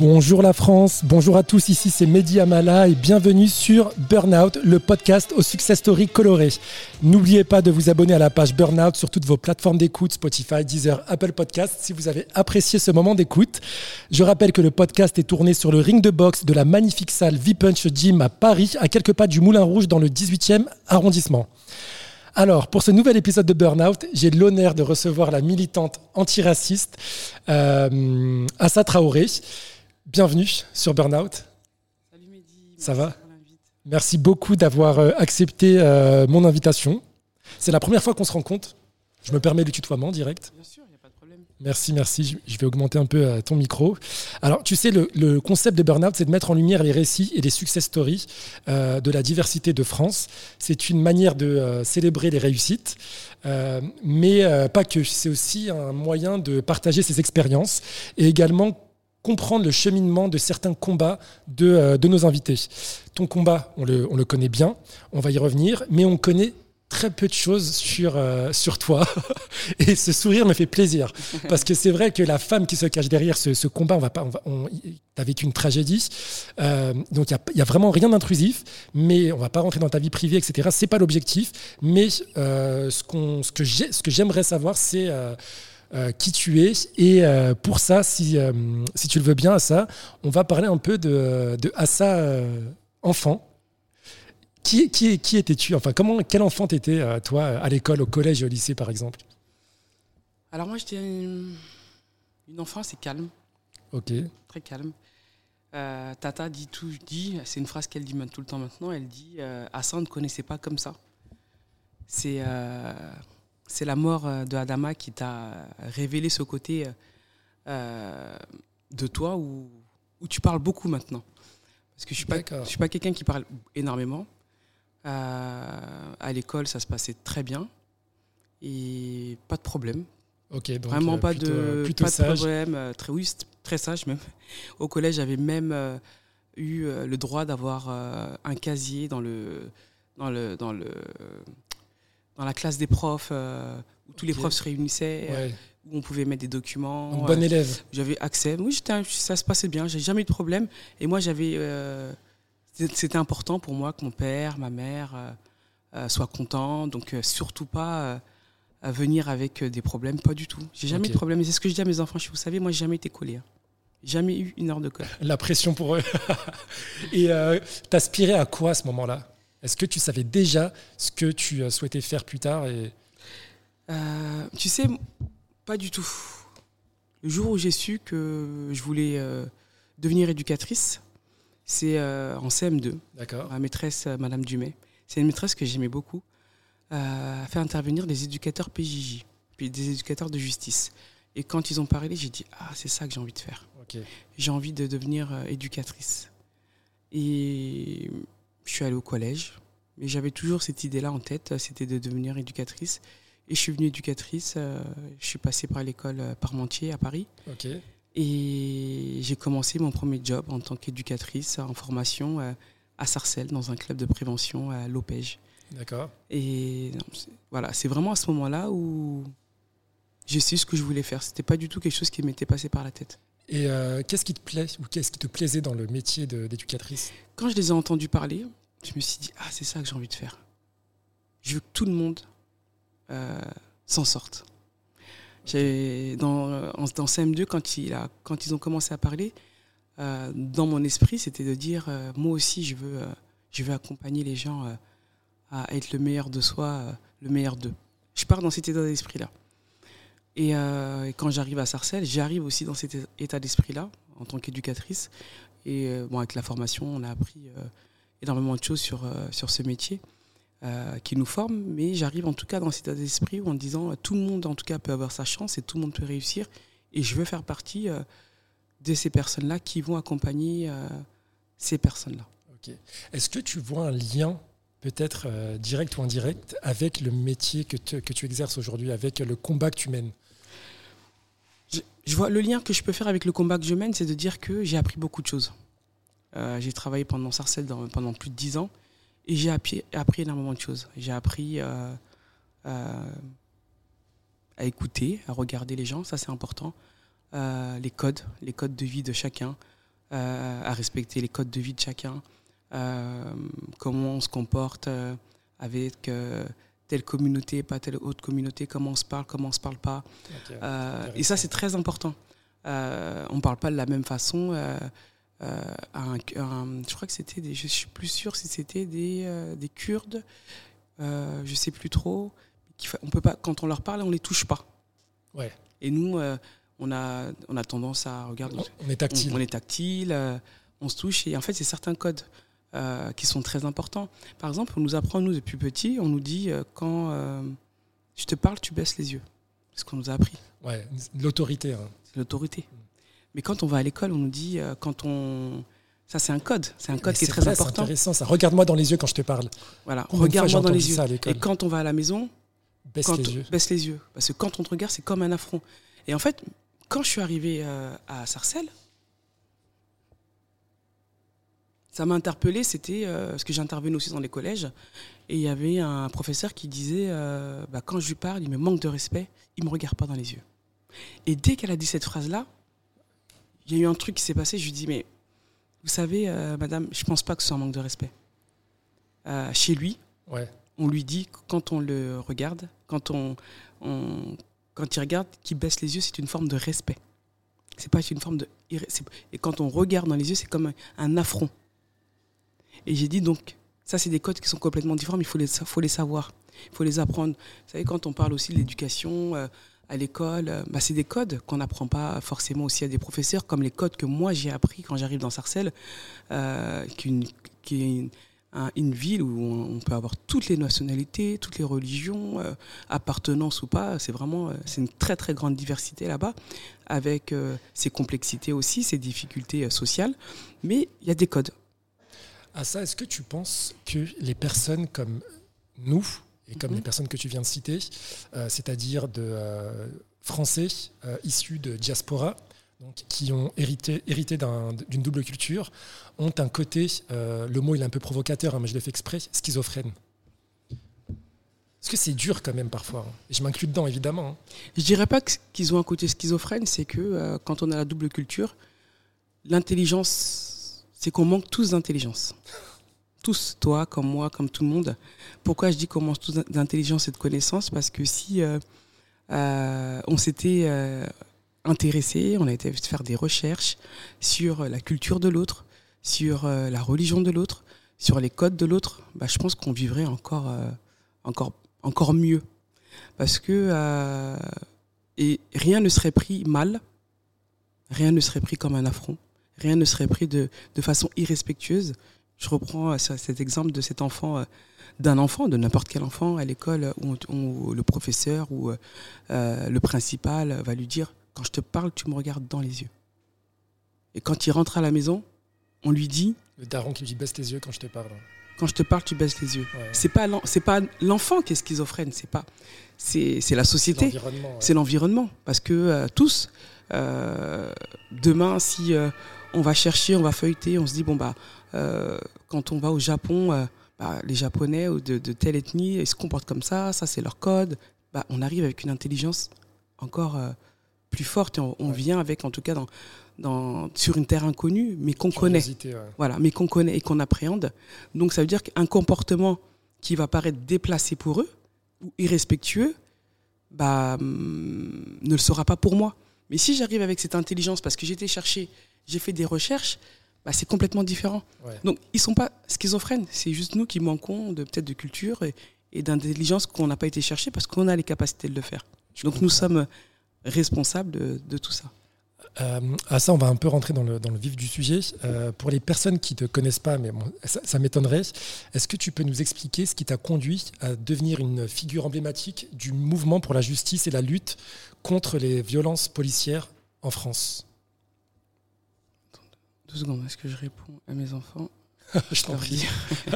Bonjour la France, bonjour à tous, ici c'est Mehdi Amala et bienvenue sur Burnout, le podcast aux success stories colorées. N'oubliez pas de vous abonner à la page Burnout sur toutes vos plateformes d'écoute, Spotify, Deezer, Apple Podcast, si vous avez apprécié ce moment d'écoute. Je rappelle que le podcast est tourné sur le ring de boxe de la magnifique salle V-Punch Gym à Paris, à quelques pas du Moulin Rouge dans le 18e arrondissement. Alors, pour ce nouvel épisode de Burnout, j'ai l'honneur de recevoir la militante antiraciste euh, Assa Traoré. Bienvenue sur Burnout. Salut Mehdi. Ça va. Merci beaucoup d'avoir euh, accepté euh, mon invitation. C'est la première fois qu'on se rencontre. Je me permets le tutoiement direct. Bien sûr, il n'y a pas de problème. Merci, merci. Je- vais augmenter un peu euh, ton micro. Alors, tu sais, le, le concept de Burnout, c'est de mettre en lumière les récits et les success stories euh, de la diversité de France. C'est une manière de célébrer les réussites, mais pas que. C'est aussi un moyen de partager ses expériences et également comprendre le cheminement de certains combats de, euh, nos invités. Ton combat, on le, on le connaît bien, on va y revenir, mais on connaît très peu de choses sur, euh, toi. Et ce sourire me fait plaisir. Parce que c'est vrai que la femme qui se cache derrière ce, combat, on va pas, on va, t'as une tragédie. Euh, donc il n'y a, vraiment rien d'intrusif, mais on va pas rentrer dans ta vie privée, etc. C'est pas l'objectif. Mais ce, qu'on, ce que j'aimerais savoir, c'est euh, qui tu es. Et euh, pour ça, si, euh, si tu le veux bien, Assa, on va parler un peu de, de Assa enfant. Qui, qui, qui étais-tu? Enfin, comment, quel enfant t'étais, toi, à l'école, au collège et au lycée, par exemple? Alors moi, j'étais une, une enfant assez calme, Ok. très calme. Euh, Tata dit tout, dit, c'est une phrase qu'elle dit tout le temps maintenant, elle dit euh, Hassan ne connaissait pas comme ça. C'est euh, c'est la mort euh, de Adama qui t'a révélé ce côté euh, euh, de toi où, où tu parles beaucoup maintenant. Parce que je ne suis, pas- pas quelqu'un qui parle énormément. Euh, à l'école, ça se passait très bien. Et pas de problème. Ok, donc Vraiment pas plutôt, de, plutôt pas de problème. Très, oui, très sage même. Au collège, j'avais même euh, eu le droit d'avoir un casier dans le, dans le, dans le, dans la classe des profs euh, où tous les profs se réunissaient, euh, Ouais, où on pouvait mettre des documents. donc euh, bon élève. j'avais accès. Oui, ça se passait bien. J'ai jamais eu de problème. Et moi, j'avais. euh, c'était- important pour moi que mon père, ma mère euh, euh, soient contents. Donc, euh, surtout pas euh, à venir avec euh, des problèmes. Pas du tout. J'ai jamais eu de problème. Et c'est ce que je dis à mes enfants. Vous savez, moi, j'ai jamais été collé. hein. Jamais eu une heure de colle. La pression pour eux. Et euh, t'aspirais à quoi à ce moment-là? Est-ce que tu savais déjà ce que tu euh, souhaitais faire plus tard et... Euh, tu sais, pas du tout. Le jour où j'ai su que je voulais euh, devenir éducatrice, c'est euh, en CM2. D'accord. ma maîtresse, Madame Dumais. C'est une maîtresse que j'aimais beaucoup. A fait intervenir des éducateurs PJJ, puis des éducateurs de justice. Et quand ils ont parlé, j'ai dit ah c'est ça que j'ai envie de faire. J'ai envie de devenir éducatrice. Et je suis allée au collège, mais j'avais toujours cette idée-là en tête, euh, c'était de devenir éducatrice. Et je suis venue éducatrice. euh, je suis passée par l'école euh, Parmentier à Paris. Et j'ai commencé mon premier job en tant qu'éducatrice en formation euh, à Sarcelles, dans un club de prévention à Lopège. D'accord. Et non, voilà, c'est vraiment à ce moment-là où j'ai su ce que je voulais faire. C'était pas du tout quelque chose qui m'était passé par la tête. Et euh, qu'est-ce qui te plaît ou qu'est-ce qui te plaisait dans le métier d'éducatrice? Quand je les ai entendus parler, je me suis dit ah c'est ça que j'ai envie de faire. Je veux que tout le monde euh, s'en sorte. Dans, en- dans CM2, quand, ils ont commencé à parler, euh, dans mon esprit, c'était de dire euh, moi aussi, je veux, accompagner les gens à être le meilleur de soi, le meilleur d'eux. Je pars dans cet état d'esprit-là. Et, quand j'arrive à Sarcelles, j'arrive aussi dans cet état d'esprit-là, en tant qu'éducatrice. Et bon, avec la formation, on a appris énormément de choses sur, euh, sur ce métier euh, qui nous forme. Mais j'arrive en tout cas dans cet état d'esprit où en disant euh, tout le monde en tout cas peut avoir sa chance et tout le monde peut réussir. Et je veux faire partie de ces personnes-là qui vont accompagner ces personnes-là. Ok. Est-ce que tu vois un lien, peut-être euh, direct ou indirect, avec le métier que, te- que tu exerces aujourd'hui, avec le combat que tu mènes? Je, je vois le lien que je peux faire avec le combat que je mène, c'est de dire que j'ai appris beaucoup de choses. Euh, j'ai travaillé pendant Sarcelles dans- pendant plus de dix ans et j'ai appris, appris énormément de choses. J'ai appris euh, euh, à écouter, à regarder les gens, ça c'est important. Les codes, les codes de vie de chacun, à respecter les codes de vie de chacun, comment on se comporte avec telle communauté, pas telle autre communauté, comment on se parle, comment on se parle pas. et ça, c'est très important. on ne parle pas de la même façon. Je crois que c'était des, je suis plus sûre si c'était des, des Kurdes, je sais plus trop. On peut pas, quand on leur parle, on les touche pas. Ouais. Et nous, euh, on, a, on a tendance à regarder. On, est tactile. On, est tactile, euh, on se touche. Et en fait, c'est certains codes euh, qui sont très importants. Par exemple, on nous apprend, nous, depuis petit, on nous dit quand je te parle, tu baisses les yeux. C'est ce qu'on nous a appris. Ouais, l'autorité. Hein. C'est l'autorité. Mais quand on va à l'école, on nous dit quand on. Ça, c'est un code. C'est un code qui est, très important. C'est intéressant, ça. Regarde-moi dans les yeux quand je te parle. Voilà, regarde-moi dans les yeux. Et quand on va à la maison, Baisse les yeux. Baisse les yeux. Parce que quand on te regarde, c'est comme un affront. Et en fait, quand je suis arrivée euh, à Sarcelles, ça m'a interpellée, c'était euh, parce que j'intervenais aussi dans les collèges, et il y avait un professeur qui disait, euh, bah, quand je lui parle, il me manque de respect, il me regarde pas dans les yeux. Et dès qu'elle a dit cette phrase-là, il y a eu un truc qui s'est passé, je lui dis, mais vous savez, madame, je pense pas que ce soit un manque de respect. chez lui, ouais on lui dit, quand on le regarde, quand, on, quand il regarde, qu'il baisse les yeux, c'est une forme de respect. C'est pas une forme de. Et quand on regarde dans les yeux, c'est comme un, affront. Et j'ai dit donc, ça, c'est des codes qui sont complètement différents, mais il faut les, faut les savoir. Il faut les apprendre. Vous savez, quand on parle aussi de l'éducation euh, à l'école, euh, bah, c'est des codes qu'on n'apprend pas forcément aussi à des professeurs, comme les codes que moi j'ai appris quand j'arrive dans Sarcelles, euh, qui, est une, ville où on peut avoir toutes les nationalités, toutes les religions, euh, appartenance ou pas. C'est vraiment c'est une très très grande diversité là-bas, avec ses complexités aussi, ses difficultés sociales. Mais il y a des codes. À ça, est-ce que tu penses que les personnes comme nous et comme les mhm. personnes que tu viens de citer, c'est-à-dire de Français issus de diaspora, qui ont hérité, hérité d'une double culture, ont un côté, euh, le mot il est un peu provocateur, hein, mais je le fais exprès, schizophrène. Est-ce que c'est dur quand même parfois hein Et je m'inclus dedans évidemment. Hein. Je dirais pas qu'ils ont un côté schizophrène, c'est que euh, quand on a la double culture, l'intelligence, c'est qu'on manque tous d'intelligence. Toi comme moi, comme tout le monde. Pourquoi je dis qu'on manque tous d'intelligence et de connaissance Parce que si euh, on s'était intéressé, on a été faire des recherches sur la culture de l'autre, sur euh, la religion de l'autre, sur les codes de l'autre, bah, je pense qu'on vivrait encore, euh, encore, encore mieux. Parce que euh, et rien ne serait pris mal, rien ne serait pris comme un affront, rien ne serait pris de, de façon irrespectueuse. Je reprends cet exemple de cet enfant, d'un enfant, de n'importe quel enfant à l'école, où, le professeur ou le principal va lui dire quand je te parle, tu me regardes dans les yeux. Et quand il rentre à la maison, on lui dit. Le daron qui lui dit baisse les yeux quand je te parle. Quand je te parle, tu baisses les yeux. C'est pas c'est pas l'enfant qui est schizophrène, c'est pas c'est la société, c'est l'environnement. Parce que euh, tous, euh, demain, si euh, on va chercher, on va feuilleter, on se dit bon bah quand on va au Japon, bah, les Japonais de, de, telle ethnie, ils se comportent comme ça, ça c'est leur code. Bah, on arrive avec une intelligence encore plus forte et on, vient avec, en tout cas, dans, dans, sur une terre inconnue, mais qu'on connaît. Voilà, mais qu'on connaît et qu'on appréhende. Donc ça veut dire qu'un comportement qui va paraître déplacé pour eux ou irrespectueux, bah, hum, ne le sera pas pour moi. Mais si j'arrive avec cette intelligence, parce que été chercher, j'ai fait des recherches, bah, c'est complètement différent. Donc ils ne sont pas schizophrènes, c'est juste nous qui manquons de peut-être de culture et, et d'intelligence qu'on n'a pas été chercher parce qu'on a les capacités de le faire. Donc nous sommes responsable de, tout ça. Euh, à ça, on va un peu rentrer dans le, vif du sujet. Euh, pour les personnes qui ne te connaissent pas, mais ça, m'étonnerait, est-ce que tu peux nous expliquer ce qui t'a conduit à devenir une figure emblématique du mouvement pour la justice et la lutte contre les violences policières en France? Deux secondes, est-ce que je réponds à mes enfants je t'en prie.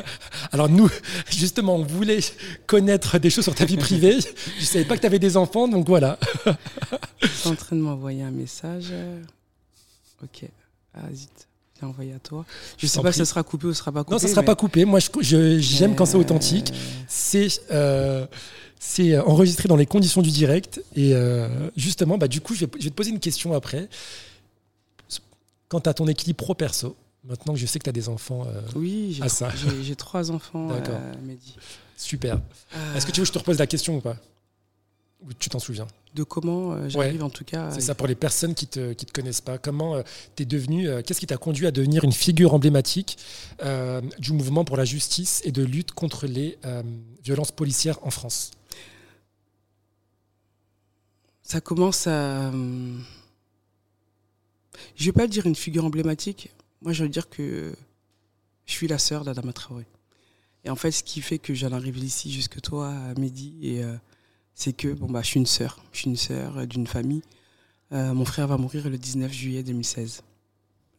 Alors nous, justement, on voulait connaître des choses sur ta vie privée. Je ne savais pas que tu avais des enfants, donc voilà. Je suis en train de m'envoyer un message. Ok. Ah, zut. J'ai envoyé à toi. Je ne sais pas si ça sera coupé ou ce sera pas coupé. Non, ça ne sera pas coupé. Moi, j'aime quand c'est authentique. C'est euh, c'est enregistré dans les conditions du direct. Et euh, justement, bah, du coup, je vais, je vais te poser une question après quant à ton équilibre pro-perso, maintenant que je sais que tu as des enfants euh, Oui, à ça. j'ai trois enfants, D'accord. euh, Mehdi. Super. Euh, Est-ce que tu veux que je te repose la question ou pas? Ou tu t'en souviens? De comment j'arrive en tout cas. C'est ça pour les personnes qui ne te, qui te connaissent pas. Comment tu es devenu, qu'est-ce qui t'a conduit à devenir une figure emblématique du mouvement pour la justice et de lutte contre les violences policières en France? Ça commence à. hum, Je vais pas dire une figure emblématique. Moi, je veux dire que je suis la sœur d'Adama Traoré. Et en fait, ce qui fait que j'en arrive ici jusque toi, à midi, et euh, c'est que bon bah, je suis une sœur. Je suis une sœur d'une famille. Euh, mon frère va mourir le 19 juillet 2016,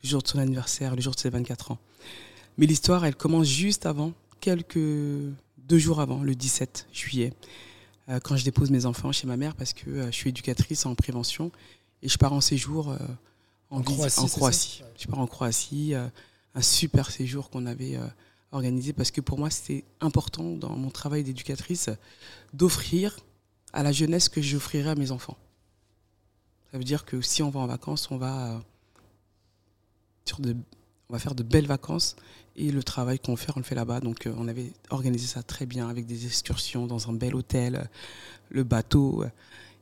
le jour de son anniversaire, le jour de ses 24 ans. Mais l'histoire, elle commence juste avant, quelques deux jours avant, le 17 juillet euh, quand je dépose mes enfants chez ma mère parce que euh, je suis éducatrice en prévention et je pars en séjour en, Croatie, en Croatie. Je pars en Croatie, un super séjour qu'on avait euh, organisé parce que pour moi c'était important dans mon travail d'éducatrice d'offrir à la jeunesse que j'offrirai à mes enfants. Ça veut dire que si on va en vacances, on va euh, sur de, on va faire de belles vacances et le travail qu'on fait, on le fait là-bas. Donc euh, on avait organisé ça très bien avec des excursions dans un bel hôtel, le bateau.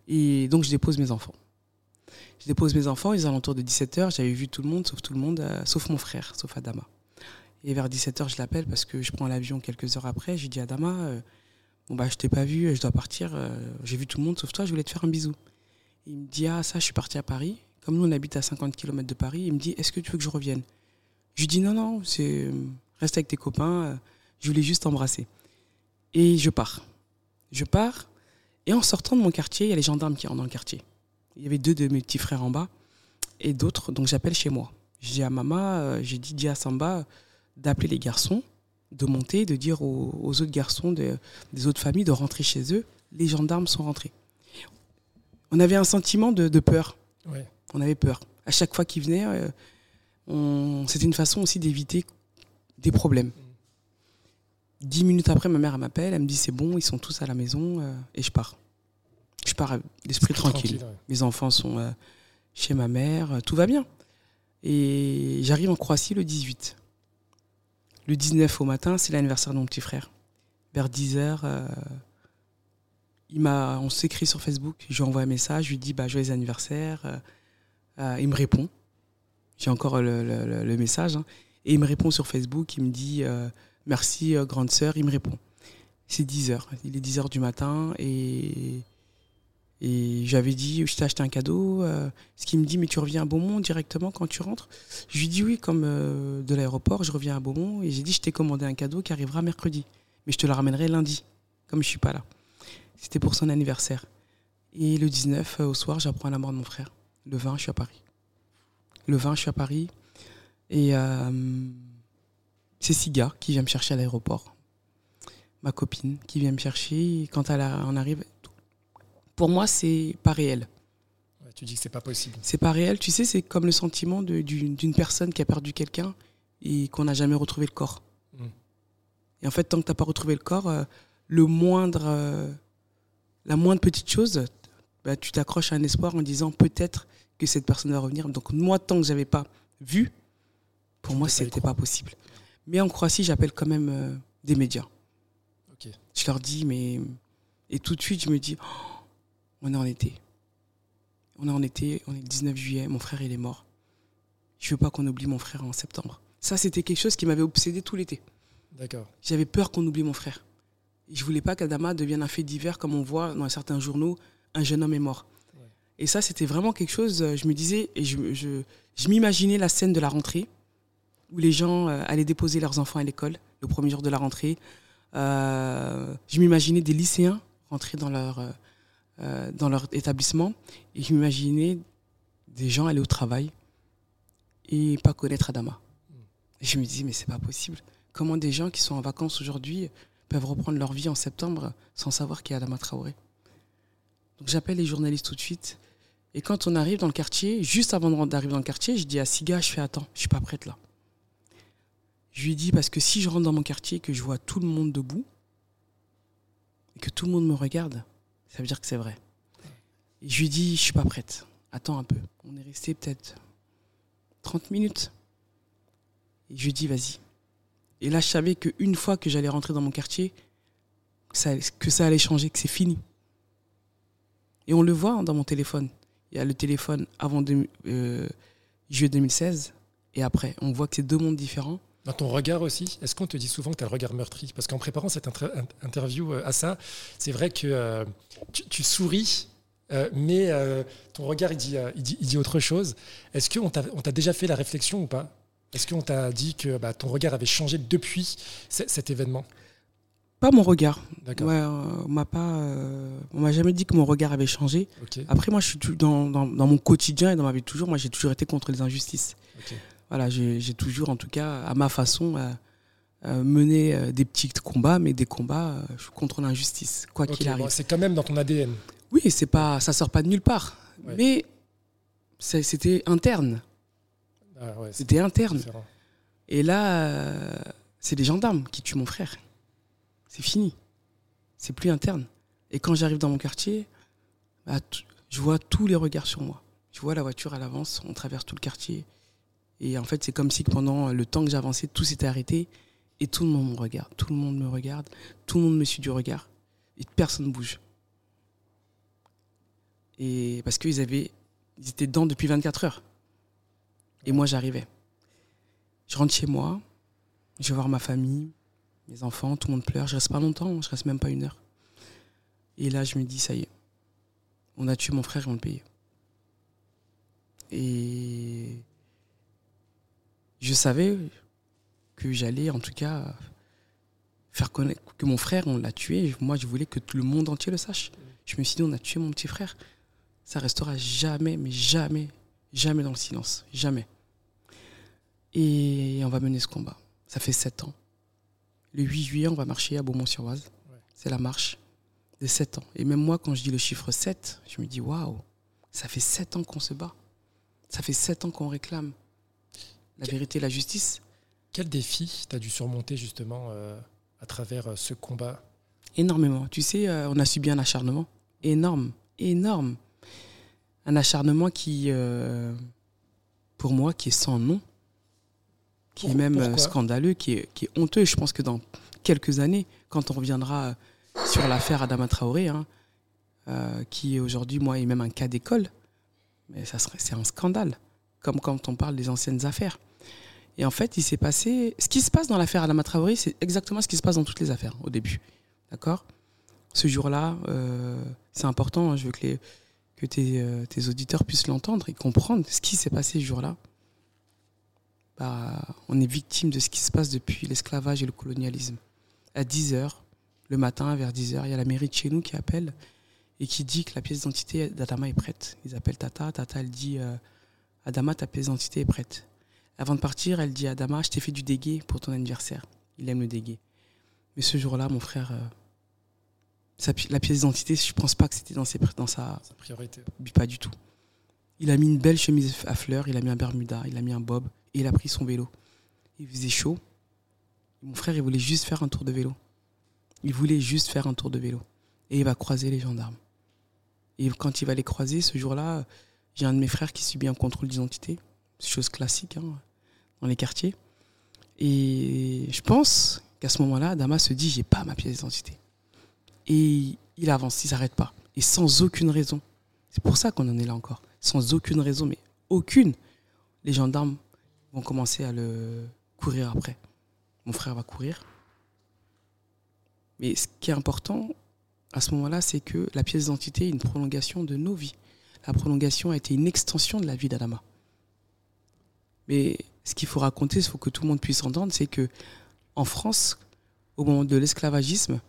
et donc je dépose mes enfants. Je dépose mes enfants, ils alentours de 17h, j'avais vu tout le monde, sauf tout le monde, euh, sauf mon frère, sauf Adama. Et vers 17h, je l'appelle parce que je prends l'avion quelques heures après. J'ai dit Adama, euh, bon bah je t'ai pas vu, je dois partir. euh, J'ai vu tout le monde sauf toi, je voulais te faire un bisou. Il me dit ah ça, je suis parti à Paris. Comme nous on habite à 50 km de Paris, il me dit est-ce que tu veux que je revienne? Je lui dis non non, c'est reste avec tes copains. euh, Je voulais juste t'embrasser. Et je pars. Je pars. Et en sortant de mon quartier, il y a les gendarmes qui rentrent dans le quartier. Il y avait deux de mes petits frères en bas et d'autres, donc j'appelle chez moi. Je dis à maman, euh, j'ai dit à Samba d'appeler les garçons, de monter, de dire aux, aux autres garçons de- des autres familles de rentrer chez eux. Les gendarmes sont rentrés. On avait un sentiment de, de peur. Ouais. On avait peur. À chaque fois qu'ils venaient, euh, c'était une façon aussi d'éviter des problèmes. Dix minutes après, ma mère elle m'appelle, elle me dit c'est bon, ils sont tous à la maison euh, et je pars. Je pars l'esprit tranquille. ouais. Mes enfants sont euh, chez ma mère, euh, tout va bien. Et j'arrive en Croatie le 18. Le 19 au matin, c'est l'anniversaire de mon petit frère. Vers 10h, il m'a, on s'écrit sur Facebook, je lui envoie un message, je lui dis bah, joyeux anniversaire. euh, euh, il me répond. J'ai encore le, le- le- le message. hein. Et il me répond sur Facebook, il me dit euh, merci euh, grande sœur, il me répond. C'est 10h, il est 10h du matin et, et j'avais dit je t'ai acheté un cadeau. euh, ce qu'il me dit mais tu reviens à Beaumont directement quand tu rentres Je lui dis oui comme euh, de l'aéroport, je reviens à Beaumont et j'ai dit je t'ai commandé un cadeau qui arrivera mercredi. Mais je te le ramènerai lundi, comme je suis pas là. C'était pour son anniversaire. Et le 19 euh, au soir, j'apprends la mort de mon frère. Le 20, je suis à Paris. Le 20, je suis à Paris. Et c'est Siga qui vient me chercher à l'aéroport. Ma copine qui vient me chercher. Quand elle a- en arrive, pour moi, c'est pas réel. Ouais, tu dis que c'est pas possible. C'est pas réel. Tu sais, c'est comme le sentiment d'une personne qui a perdu quelqu'un et qu'on n'a jamais retrouvé le corps. Mm. Et en fait, tant que t'as pas retrouvé le corps, euh, le moindre, euh, la moindre petite chose, bah, tu t'accroches à un espoir en disant peut-être que cette personne va revenir. Donc moi, tant que j'avais pas vu, pour Tu moi, c'était pas possible. Mais en Croatie, j'appelle quand même euh, des médias. Ok. Je leur dis, mais. Et tout de suite, je me dis, Oh, on est en été. On est en été, on est le 19 juillet, mon frère, il est mort. Je veux pas qu'on oublie mon frère en septembre. Ça, c'était quelque chose qui m'avait obsédé tout l'été. D'accord. J'avais peur qu'on oublie mon frère. Je voulais pas qu'Adama devienne un fait divers comme on voit dans certains journaux, un jeune homme est mort. Ouais. Et ça, c'était vraiment quelque chose, euh, je me disais, et je, je, je m'imaginais la scène de la rentrée, où les gens euh, allaient déposer leurs enfants à l'école, le premier jour de la rentrée. Euh, je m'imaginais des lycéens rentrer dans leur, euh, euh, dans leur établissement, et je m'imaginais des gens aller au travail et pas connaître Adama. Et je me disais, mais c'est pas possible. Comment des gens qui sont en vacances aujourd'hui peuvent reprendre leur vie en septembre sans savoir qu'il y a Adama Traoré? Donc j'appelle les journalistes tout de suite. Et quand on arrive dans le quartier, juste avant d'arriver dans le quartier, je dis à Siga, je fais attends, je suis pas prête là. Je lui dis parce que si je rentre dans mon quartier et que je vois tout le monde debout et que tout le monde me regarde, ça veut dire que c'est vrai. Et je lui dis, je suis pas prête. Attends un peu. On est resté peut-être 30 minutes. Et je lui dis, vas-y. Et là, je savais qu'une fois que j'allais rentrer dans mon quartier, que ça, allait changer, que c'est fini. Et on le voit hein, dans mon téléphone. Il y a le téléphone avant euh, juillet 2016 et après. On voit que c'est deux mondes différents. Dans ton regard aussi, est-ce qu'on te dit souvent que tu as le regard meurtri? Parce qu'en préparant cette interview euh, à ça, c'est vrai que euh, tu, souris, mais ton regard, il dit, il dit, il dit autre chose. Est-ce qu'on t'a déjà fait la réflexion ou pas? Est-ce qu'on t'a dit que bah, ton regard avait changé depuis cet événement? Pas mon regard. Ouais, on m'a pas, euh, on m'a jamais dit que mon regard avait changé. Après, moi, je suis dans, dans, dans, mon quotidien et dans ma vie toujours, moi, j'ai toujours été contre les injustices. Voilà, j'ai toujours, en tout cas, à ma façon, euh, euh, mené des petits combats, mais des combats suis contre l'injustice, quoi qu'il arrive. c'est quand même dans ton ADN. Oui, c'est pas, ça sort pas de nulle part. Mais c'était interne. Ah c'était interne. Et là, c'est des gendarmes qui tuent mon frère c'est fini. C'est plus interne. Et quand j'arrive dans mon quartier, bah, je vois tous les regards sur moi. Je vois la voiture à l'avance, on traverse tout le quartier. Et en fait, c'est comme si pendant le temps que j'avançais, tout s'était arrêté et tout le monde me regarde. Tout le monde me regarde, tout le monde me suit du regard. Et personne ne bouge. Et parce qu'ils avaient, ils étaient dedans depuis 24 heures. Et moi, j'arrivais. Je rentre chez moi, je vais voir ma famille, mes enfants, tout le monde pleure. Je reste pas longtemps, je reste même pas une heure. Et là, je me dis, ça y est, on a tué mon frère et on le paye. Et je savais que j'allais, en tout cas, faire connaître que mon frère, on l'a tué. Moi, je voulais que tout le monde entier le sache. Je me suis dit, on a tué mon petit frère. Ça restera jamais, mais jamais, jamais dans le silence. Jamais. Et on va mener ce combat. Ça fait sept ans. Le 8 juillet, on va marcher à Beaumont-sur-Oise. C'est la marche de 7 ans. Et même moi, quand je dis le chiffre 7, je me dis waouh, ça fait 7 ans qu'on se bat. Ça fait 7 ans qu'on réclame la vérité et la justice. Quel défi tu as dû surmonter justement euh, à travers euh, ce combat? Énormément. Tu sais, euh, on a subi un acharnement énorme, énorme. Un acharnement qui, pour moi, qui est sans nom qui est même scandaleux, qui est, qui est, honteux. Je pense que dans quelques années, quand on reviendra sur l'affaire Adama Traoré, hein, qui aujourd'hui, moi, est même un cas d'école, mais ça serait, c'est un scandale, comme quand on parle des anciennes affaires. Et en fait, il s'est passé. Ce qui se passe dans l'affaire Adama Traoré, c'est exactement ce qui se passe dans toutes les affaires au début. D'accord? Ce jour-là, c'est important, hein, je veux que, les, que tes, tes auditeurs puissent l'entendre et comprendre ce qui s'est passé ce jour-là bah, on est victime de ce qui se passe depuis l'esclavage et le colonialisme. À 10h, le matin, vers 10h, il y a la mairie de chez nous qui appelle et qui dit que la pièce d'identité d'Adama est prête. Ils appellent Tata. Tata, elle dit euh, Adama, ta pièce d'identité est prête. Avant de partir, elle dit Adama, je t'ai fait du déguet pour ton anniversaire. Il aime le déguet. Mais ce jour-là, mon frère, euh, la pièce d'identité, je pense pas que c'était dans, dans sa, sa priorité. Pas du tout. Il a mis une belle chemise à fleurs, il a mis un bermuda, il a mis un bob et il a pris son vélo. Il faisait chaud. Mon frère, il voulait juste faire un tour de vélo. Il voulait juste faire un tour de vélo. Et il va croiser les gendarmes. Et quand il va les croiser, ce jour-là, j'ai un de mes frères qui subit un contrôle d'identité. Chose classique hein, dans les quartiers. Et je pense qu'à ce moment-là, Dama se dit j'ai pas ma pièce d'identité. Et il avance, il s'arrête pas. Et sans aucune raison. C'est pour ça qu'on en est là encore. Sans aucune raison, mais aucune. Les gendarmes vont commencer à le courir après. Mon frère va courir. Mais ce qui est important à ce moment-là, c'est que la pièce d'identité est une prolongation de nos vies. La prolongation a été une extension de la vie d'Adama. Mais ce qu'il faut raconter, il faut que tout le monde puisse entendre, c'est que en France, au moment de l'esclavagisme,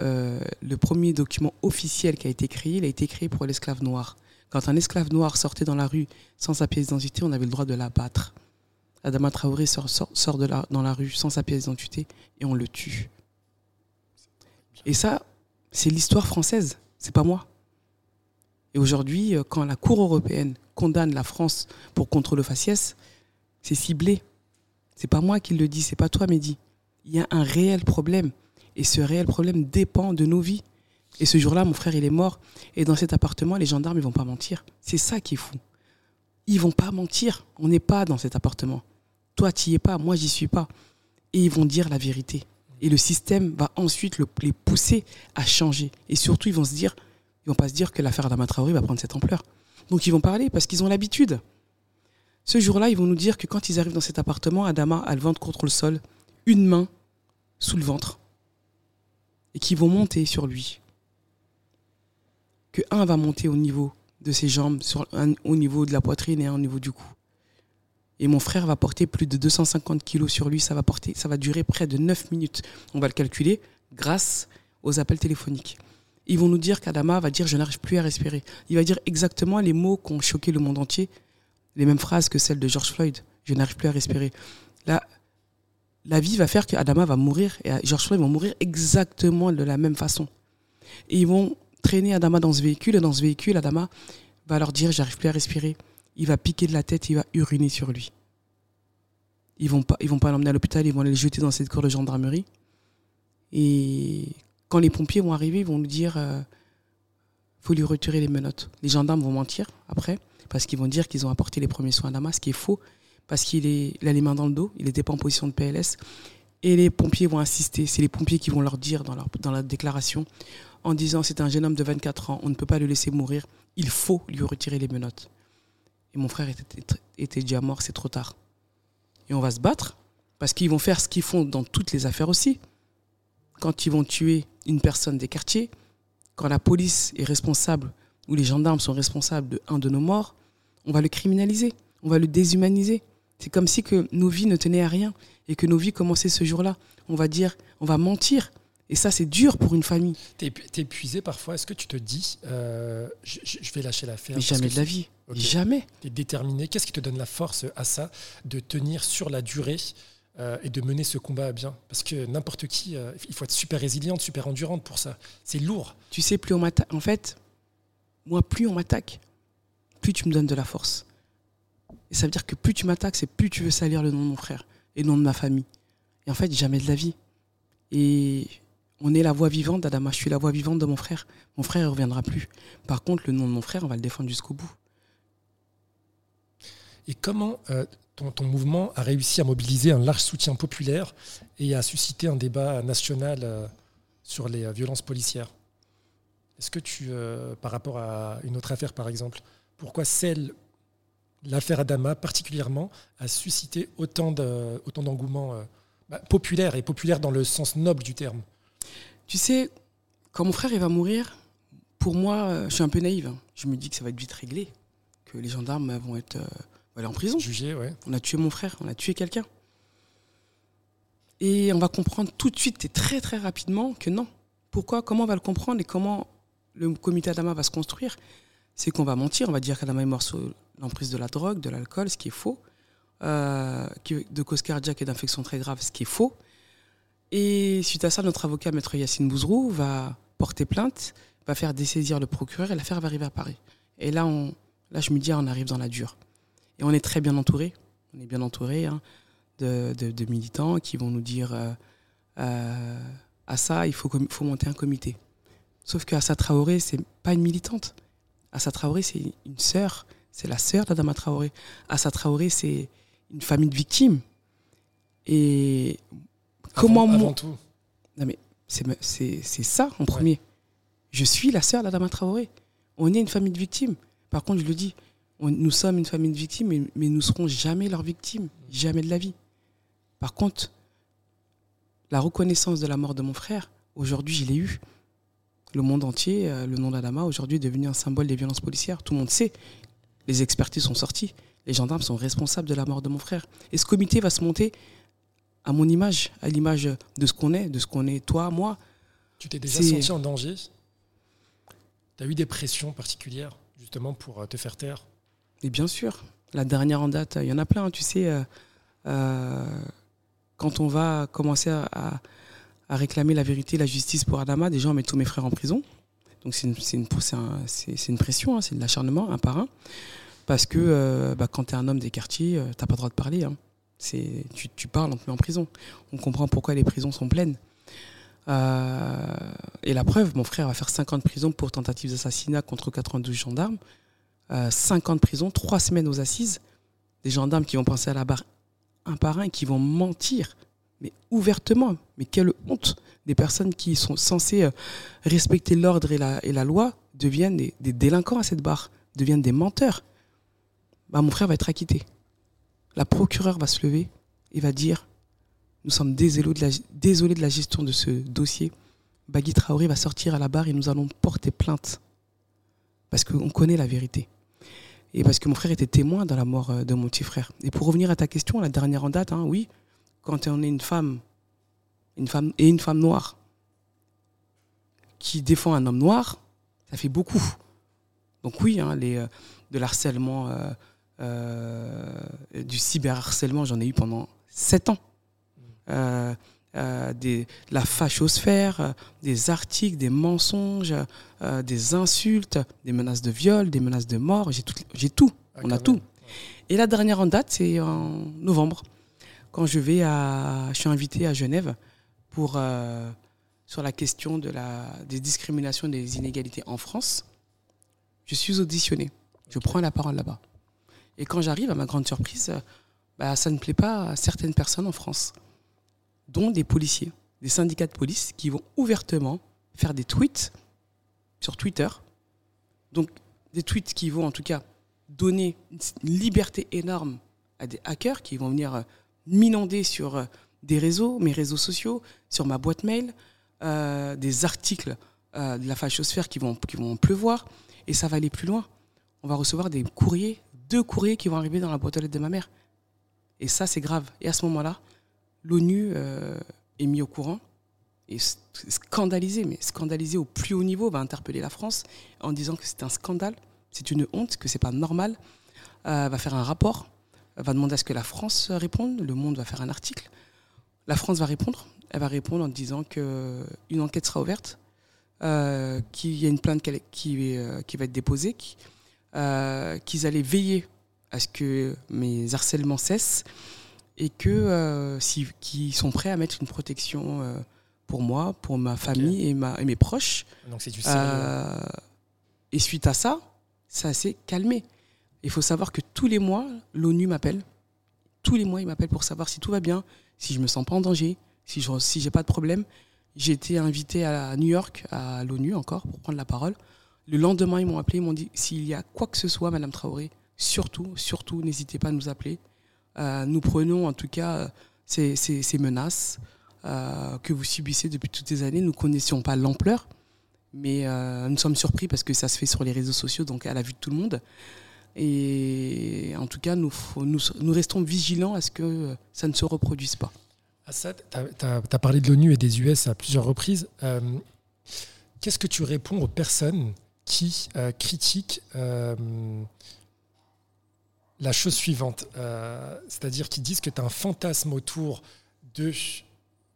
euh, le premier document officiel qui a été créé, il a été créé pour l'esclave noir. Quand un esclave noir sortait dans la rue sans sa pièce d'identité, on avait le droit de l'abattre. Adama Traoré sort, dans la rue sans sa pièce d'identité et on le tue. Et ça, c'est l'histoire française, c'est pas moi. Et aujourd'hui, euh, quand la Cour européenne condamne la France pour contrôle faciès, c'est ciblé. C'est pas moi qui le dis, c'est pas toi, Mehdi. Il y a un réel problème. Et ce réel problème dépend de nos vies. Et ce jour-là, mon frère, il est mort. Et dans cet appartement, les gendarmes, ils vont pas mentir. C'est ça qui est fou. ils vont pas mentir. On n'est pas dans cet appartement. Toi, tu n'y es pas, moi, j'y suis pas. Et ils vont dire la vérité. Et le système va ensuite les pousser à changer. Et surtout, ils vont se dire, ils vont pas se dire que l'affaire Adama Traoré va prendre cette ampleur. Donc ils vont parler parce qu'ils ont l'habitude. Ce jour-là, ils vont nous dire que quand ils arrivent dans cet appartement, Adama a le ventre contre le sol, une main sous le ventre, et qu'ils vont monter sur lui. Que un va monter au niveau de ses jambes, au niveau de la poitrine et un au niveau du cou. Et mon frère va porter plus de 250 kilos sur lui. Ça va, ça va durer près de 9 minutes. On va le calculer grâce aux appels téléphoniques. Ils vont nous dire qu'Adama va dire Je n'arrive plus à respirer. Il va dire exactement les mots qui ont choqué le monde entier, les mêmes phrases que celles de George Floyd Je n'arrive plus à respirer. La, la vie va faire qu'Adama va mourir et George Floyd va mourir exactement de la même façon. Et ils vont traîner Adama dans ce véhicule et dans ce véhicule, Adama va leur dire J'arrive plus à respirer il va piquer de la tête, il va uriner sur lui. Ils vont pas, ils vont pas l'emmener à l'hôpital, ils vont aller le jeter dans cette cour de gendarmerie. Et quand les pompiers vont arriver, ils vont nous dire, euh, faut lui retirer les menottes. Les gendarmes vont mentir après, parce qu'ils vont dire qu'ils ont apporté les premiers soins à Damas, ce qui est faux, parce qu'il a les mains dans le dos, il n'était pas en position de PLS. Et les pompiers vont insister, c'est les pompiers qui vont leur dire dans la déclaration, en disant c'est un jeune homme de 24 ans, on ne peut pas le laisser mourir, il faut lui retirer les menottes. Et mon frère était, déjà mort, c'est trop tard. Et on va se battre parce qu'ils vont faire ce qu'ils font dans toutes les affaires aussi. Quand ils vont tuer une personne des quartiers, quand la police est responsable ou les gendarmes sont responsables de un de nos morts, on va le criminaliser, on va le déshumaniser. C'est comme si que nos vies ne tenaient à rien et que nos vies commençaient ce jour-là. On va dire, on va mentir et ça, c'est dur pour une famille. T'es es épuisé parfois. Est-ce que tu te dis, euh, je, vais lâcher l'affaire Mais jamais de la vie. Jamais. Tu es déterminé. Qu'est-ce qui te donne la force à ça, de tenir sur la durée euh, et de mener ce combat à bien Parce que n'importe qui, euh, il faut être super résiliente, super endurante pour ça. C'est lourd. Tu sais, plus on m'attaque. En fait, moi, plus on m'attaque, plus tu me donnes de la force. Et ça veut dire que plus tu m'attaques, c'est plus tu veux salir le nom de mon frère et le nom de ma famille. Et en fait, jamais de la vie. Et on est la voix vivante d'Adama. Je suis la voix vivante de mon frère. Mon frère ne reviendra plus. Par contre, le nom de mon frère, on va le défendre jusqu'au bout. Et comment euh, ton, mouvement a réussi à mobiliser un large soutien populaire et à susciter un débat national euh, sur les euh, violences policières? Est-ce que tu, par rapport à une autre affaire par exemple, pourquoi celle, l'affaire Adama particulièrement, a suscité autant d'engouement bah, populaire et populaire dans le sens noble du terme? Tu sais, quand mon frère il va mourir, pour moi, je suis un peu naïve. Je me dis que ça va être vite réglé, que les gendarmes vont être euh, aller en prison. Ouais. On a tué mon frère, on a tué quelqu'un. Et on va comprendre tout de suite et très très rapidement que non. Pourquoi Comment on va le comprendre et comment le comité Adama va se construire? C'est qu'on va mentir, on va dire qu'Adama est mort sous l'emprise de la drogue, de l'alcool, ce qui est faux, euh, de cause cardiaque et d'infection très grave, ce qui est faux. Et suite à ça, notre avocat, maître Yacine Bouzrou, va porter plainte, va faire dessaisir le procureur et l'affaire va arriver à Paris. Et là, on, là, je me dis, on arrive dans la dure. Et on est très bien entouré. On est bien entouré hein, de, de, militants qui vont nous dire euh, euh, à ça, il faut, faut monter un comité. Sauf que Assa Traoré, c'est pas une militante. Assa Traoré, c'est une sœur. C'est la sœur d'Adama Traoré. Assa Traoré, c'est une famille de victimes. Et Comment avant, tout. Non mais c'est ça en premier. Je suis la sœur d'Adama Traoré. On est une famille de victimes. Par contre, je le dis, nous sommes une famille de victimes, mais, mais nous serons jamais leurs victimes, jamais de la vie. Par contre, la reconnaissance de la mort de mon frère, aujourd'hui, je l'ai eu. Le monde entier, euh, le nom d'Adama, aujourd'hui, est devenu un symbole des violences policières. Tout le monde sait. Les expertises sont sorties. Les gendarmes sont responsables de la mort de mon frère. Et ce comité va se monter à mon image, à l'image de ce qu'on est, de ce qu'on est, toi, moi. Tu t'es déjà senti en danger? Tu as eu des pressions particulières, justement, pour euh, te faire taire? Et bien sûr. La dernière en date, il y en a plein, tu sais. Euh, euh, quand on va commencer à, réclamer la vérité, la justice pour Adama, déjà on met tous mes frères en prison. Donc c'est une, pression, hein, c'est de l'acharnement, un par un. Parce que bah, quand tu es un homme des quartiers, tu n'as pas le droit de parler. Hein. Tu, parles, on te met en prison. On comprend pourquoi les prisons sont pleines. Euh, et la preuve, mon frère va faire 50 prisons pour tentative d'assassinat contre 92 gendarmes. 5 ans de prison, 3 semaines aux assises, des gendarmes qui vont penser à la barre un par un et qui vont mentir, mais ouvertement. Mais quelle honte Des personnes qui sont censées euh, respecter l'ordre et la, loi deviennent des, délinquants à cette barre, deviennent des menteurs. Bah, mon frère va être acquitté. La procureure va se lever et va dire Nous sommes désolés de la, désolés de la gestion de ce dossier. Bagui Traoré va sortir à la barre et nous allons porter plainte. Parce qu'on connaît la vérité et parce que mon frère était témoin dans la mort euh, de mon petit frère. Et pour revenir à ta question, la dernière en date, hein, oui, quand on est une femme, une femme et une femme noire qui défend un homme noir, ça fait beaucoup. Donc oui, hein, euh, de l'harcèlement, euh, du cyberharcèlement, j'en ai eu pendant sept ans. Des, la fachosphère, euh, des articles, des mensonges, euh, des insultes, des menaces de viol, des menaces de mort. J'ai tout. J'ai tout. Ah, On a tout. Et la dernière en date, c'est en novembre, quand je vais à, je suis invité à Genève pour sur la question de la, des discriminations, des inégalités en France. Je suis auditionné. Je prends la parole là-bas. Et quand j'arrive, à ma grande surprise, bah, ça ne plaît pas à certaines personnes en France dont des policiers, des syndicats de police qui vont ouvertement faire des tweets sur Twitter. Donc des tweets qui vont en tout cas donner une liberté énorme à des hackers qui vont venir euh, m'inonder sur euh, des réseaux, mes réseaux sociaux, sur ma boîte mail, euh, des articles de la fachosphère qui vont, qui vont pleuvoir. Et ça va aller plus loin. On va recevoir des courriers, deux courriers qui vont arriver dans la boîte aux lettres de ma mère. Et ça, c'est grave. Et à ce moment-là, l'ONU euh, est mis au courant et scandalisé, mais scandalisé au plus haut niveau, va interpeller la France en disant que c'est un scandale, c'est une honte, que c'est pas normal, euh, va faire un rapport, va demander à ce que la France réponde, le Monde va faire un article, la France va répondre, elle va répondre en disant que une enquête sera ouverte, euh, qu'il y a une plainte qui, qui, va être déposée, qu'ils allaient veiller à ce que mes harcèlements cessent et que euh, si, qui sont prêts à mettre une protection euh, pour moi, pour ma famille et, ma, et mes proches. Donc c'est du euh, et suite à ça, ça s'est calmé. Il faut savoir que tous les mois, l'ONU m'appelle. Tous les mois, il m'appelle pour savoir si tout va bien, si je me sens pas en danger, si je si j'ai pas de problème. J'ai été invité à New York, à l'ONU encore, pour prendre la parole. Le lendemain, ils m'ont appelé, ils m'ont dit s'il y a quoi que ce soit, Madame Traoré, surtout, surtout, n'hésitez pas à nous appeler. Euh, nous prenons en tout cas ces, menaces euh, que vous subissez depuis toutes ces années. Nous ne connaissions pas l'ampleur, mais euh, nous sommes surpris parce que ça se fait sur les réseaux sociaux, donc à la vue de tout le monde. Et en tout cas, nous, restons vigilants à ce que ça ne se reproduise pas. Assad, tu as, parlé de l'ONU et des US à plusieurs reprises. Qu'est-ce que tu réponds aux personnes qui critiquent la chose suivante, euh, c'est-à-dire qu'ils disent que tu as un fantasme autour de,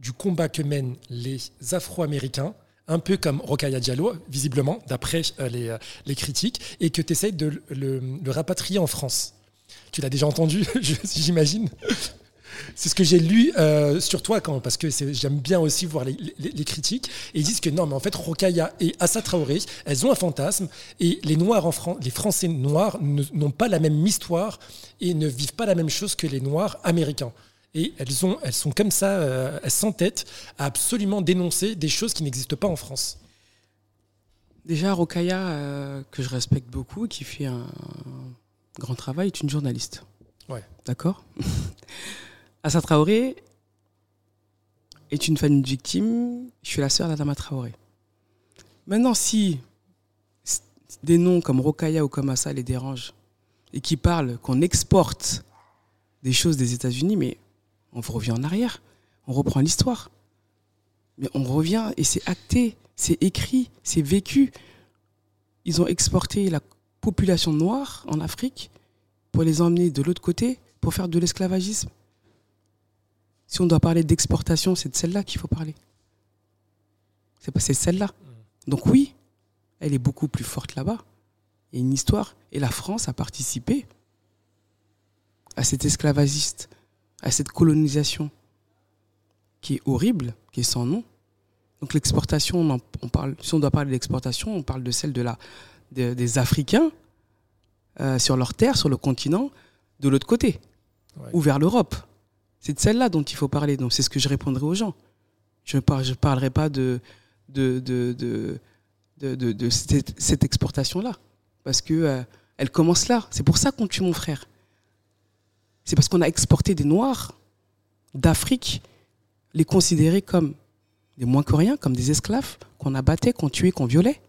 du combat que mènent les Afro-Américains, un peu comme Rokaya Diallo, visiblement, d'après euh, les, euh, les, critiques, et que tu essayes de le, rapatrier en France. Tu l'as déjà entendu, j'imagine? C'est ce que j'ai lu euh, sur toi, quand, parce que j'aime bien aussi voir les, critiques. Et ils disent que non, mais en fait, Rokaya et Assa Traoré, elles ont un fantasme. Et les Noirs en les Français noirs n'ont pas la même histoire et ne vivent pas la même chose que les Noirs américains. Et elles, ont, elles sont comme ça, euh, elles s'entêtent à absolument dénoncer des choses qui n'existent pas en France. Déjà, Rokaya, euh, que je respecte beaucoup, qui fait un grand travail, est une journaliste. Ouais. D'accord? Assa Traoré est une famille de victimes. Je suis la sœur d'Adama Traoré. Maintenant, si des noms comme Rokaya ou comme Assa les dérangent et qui parlent qu'on exporte des choses des États-Unis, mais on revient en arrière, on reprend l'histoire. Mais on revient et c'est acté, c'est écrit, c'est vécu. Ils ont exporté la population noire en Afrique pour les emmener de l'autre côté pour faire de l'esclavagisme. Si on doit parler d'exportation, c'est de celle-là qu'il faut parler. C'est celle-là. Mm. Donc oui, elle est beaucoup plus forte là-bas. Il y a une histoire. Et la France a participé à cet esclavagiste, à cette colonisation qui est horrible, qui est sans nom. Donc l'exportation, on, parle, si on doit parler d'exportation, on parle de celle de la, des Africains euh, sur leur terre, sur le continent, de l'autre côté, Ouais. ou vers l'Europe. C'est de celle-là dont il faut parler. Donc c'est ce que je répondrai aux gens. Je ne parlerai pas de, de, de, de, de, cette exportation-là. Parce que euh, elle commence là. C'est pour ça qu'on tue mon frère. C'est parce qu'on a exporté des Noirs d'Afrique, les considérer comme des moins que rien, comme des esclaves, qu'on abattait, qu'on tuait, qu'on violait.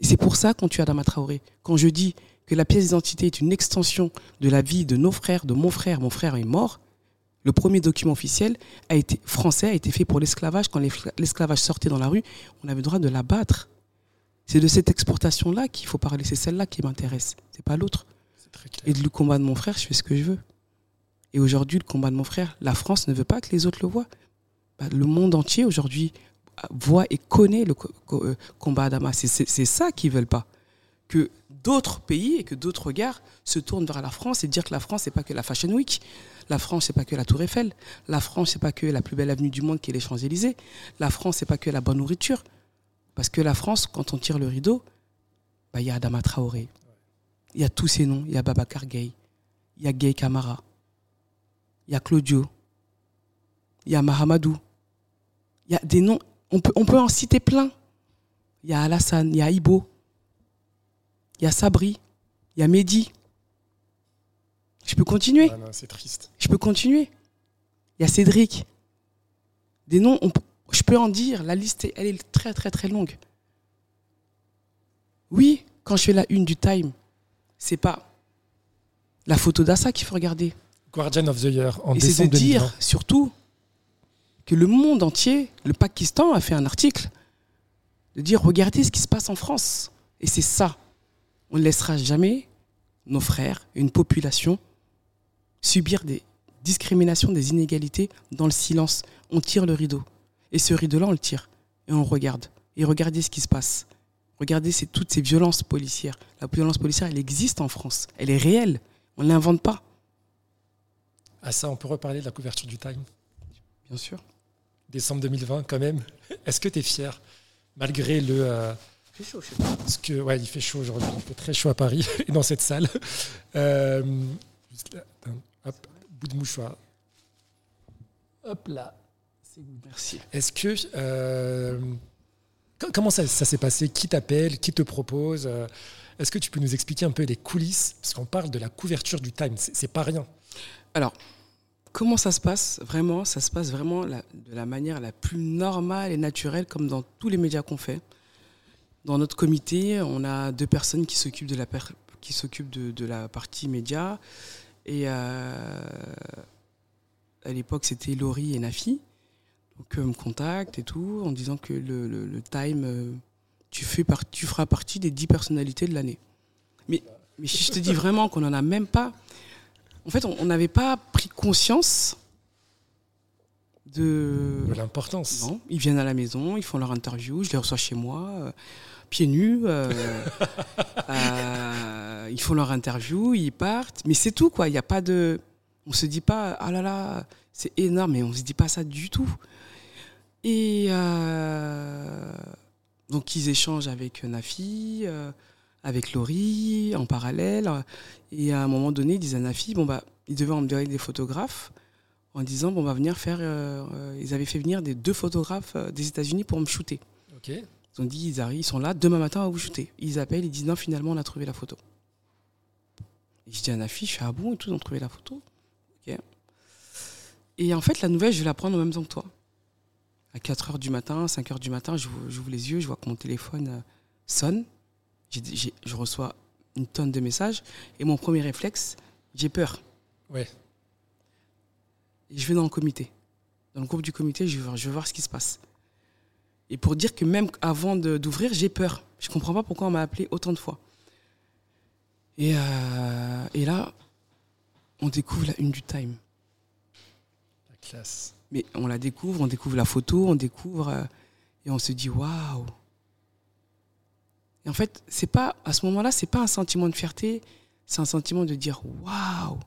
Et c'est pour ça qu'on tue Adama Traoré. Quand je dis que la pièce d'identité est une extension de la vie de nos frères, de mon frère, mon frère est mort, le premier document officiel a été, français a été fait pour l'esclavage. Quand l'escla- l'esclavage sortait dans la rue, on avait le droit de l'abattre. C'est de cette exportation-là qu'il faut parler. C'est celle-là qui m'intéresse. C'est pas l'autre. Et du combat de mon frère, je fais ce que je veux. Et aujourd'hui, le combat de mon frère, la France ne veut pas que les autres le voient. Bah, le monde entier aujourd'hui voit et connaît le co- co- euh, combat à Damas. C'est- C'est c'est ça qu'ils veulent pas. Que d'autres pays et que d'autres regards se tournent vers la France et dire que la France, c'est pas que la Fashion Week. La France, c'est pas que la Tour Eiffel. La France, c'est pas que la plus belle avenue du monde qui est les Champs-Élysées. La France, c'est pas que la bonne nourriture. Parce que la France, quand on tire le rideau, bah, il y a Adama Traoré. Il y a tous ces noms. Il y a Babacar Gueye. Il y a Gay Camara. Il y a Claudio. Il y a Mahamadou. Il y a des noms. On peut, on peut en citer plein. Il y a Alassane. Il y a Ibo. Il y a Sabri. Il y a Mehdi. Je peux continuer? Ah c'est triste. Je peux continuer? Il y a Cédric. Des noms, on je peux en dire. La liste, elle est très, très, très longue. Oui, quand je fais la une du Time, c'est pas la photo d'Assa qu'il faut regarder. Guardian of the Year en Et c'est de 2020. dire, surtout, que le monde entier, le Pakistan a fait un article, de dire, regardez ce qui se passe en France. Et c'est ça. On ne laissera jamais nos frères, une population, subir des discriminations, des inégalités dans le silence. On tire le rideau. Et ce rideau-là, on le tire. Et on regarde. Et regardez ce qui se passe. Regardez ces- toutes ces violences policières. La violence policière, elle existe en France. Elle est réelle. On ne l'invente pas. Ah ça, on peut reparler de la couverture du Time. Bien sûr. Décembre 2020, quand même. Est-ce que tu es fier Malgré le... euh, ce que, ouais, il fait chaud aujourd'hui. Il fait très chaud à Paris et dans cette salle. Euh, juste là, hop, bout de mouchoir. Hop là. C'est good. Merci. Est-ce que... euh, co- comment ça, ça s'est passé? Qui t'appelle? Qui te propose? Euh, Est-ce que tu peux nous expliquer un peu les coulisses? Parce qu'on parle de la couverture du Time. C'est c'est pas rien. Alors, comment ça se passe Vraiment, ça se passe vraiment la- de la manière la plus normale et naturelle, comme dans tous les médias qu'on fait. Dans notre comité, on a deux personnes qui s'occupent de la, per- qui s'occupent de, de la partie média. Et euh, à l'époque, c'était Laurie et Nafi. Donc, eux me contactent et tout, en disant que le, le- le Time, euh, tu, fais par- tu feras partie des 10 personnalités de l'année. Mais, mais je te dis vraiment qu'on n'en a même pas. En fait, on n'avait pas pris conscience de. De l'importance. Non, ils viennent à la maison, ils font leur interview, je les reçois chez moi, euh, pieds nus. euh, euh, ils font leur interview, ils partent, mais c'est tout quoi. Il n'y a pas de, on se dit pas, ah là là, c'est énorme, mais on se dit pas ça du tout. Et euh, donc ils échangent avec Nafi, avec Laurie en parallèle, et à un moment donné, ils disent à Nafi, bon bah, ils devaient envoyer des photographes en disant bon on va venir faire ils avaient fait venir des deux photographes des États-Unis pour me shooter. Ils ont dit ils arrivent, ils sont là demain matin on va vous shooter. Ils appellent, ils disent non finalement on a trouvé la photo. Et je dis je fais ah bon et tout, ils ont trouvé la photo. Et en fait la nouvelle je vais la prendre en même temps que toi. À 4 h du matin, 5 h du matin, j'ouvre les yeux, je vois que mon téléphone euh, sonne. Je reçois une tonne de messages et mon premier réflexe, j'ai peur. Ouais. Et je vais dans le comité. Dans le groupe du comité, je vais voir, je vais voir ce qui se passe. Et pour dire que même avant d'ouvrir, j'ai peur. Je comprends pas pourquoi on m'a appelé autant de fois. Et, euh, et là, on découvre la une du Time. La classe. Mais on la découvre, on découvre la photo, on découvre euh, et on se dit waouh. Et en fait, c'est pas à ce moment-là, c'est pas un sentiment de fierté, c'est un sentiment de dire waouh.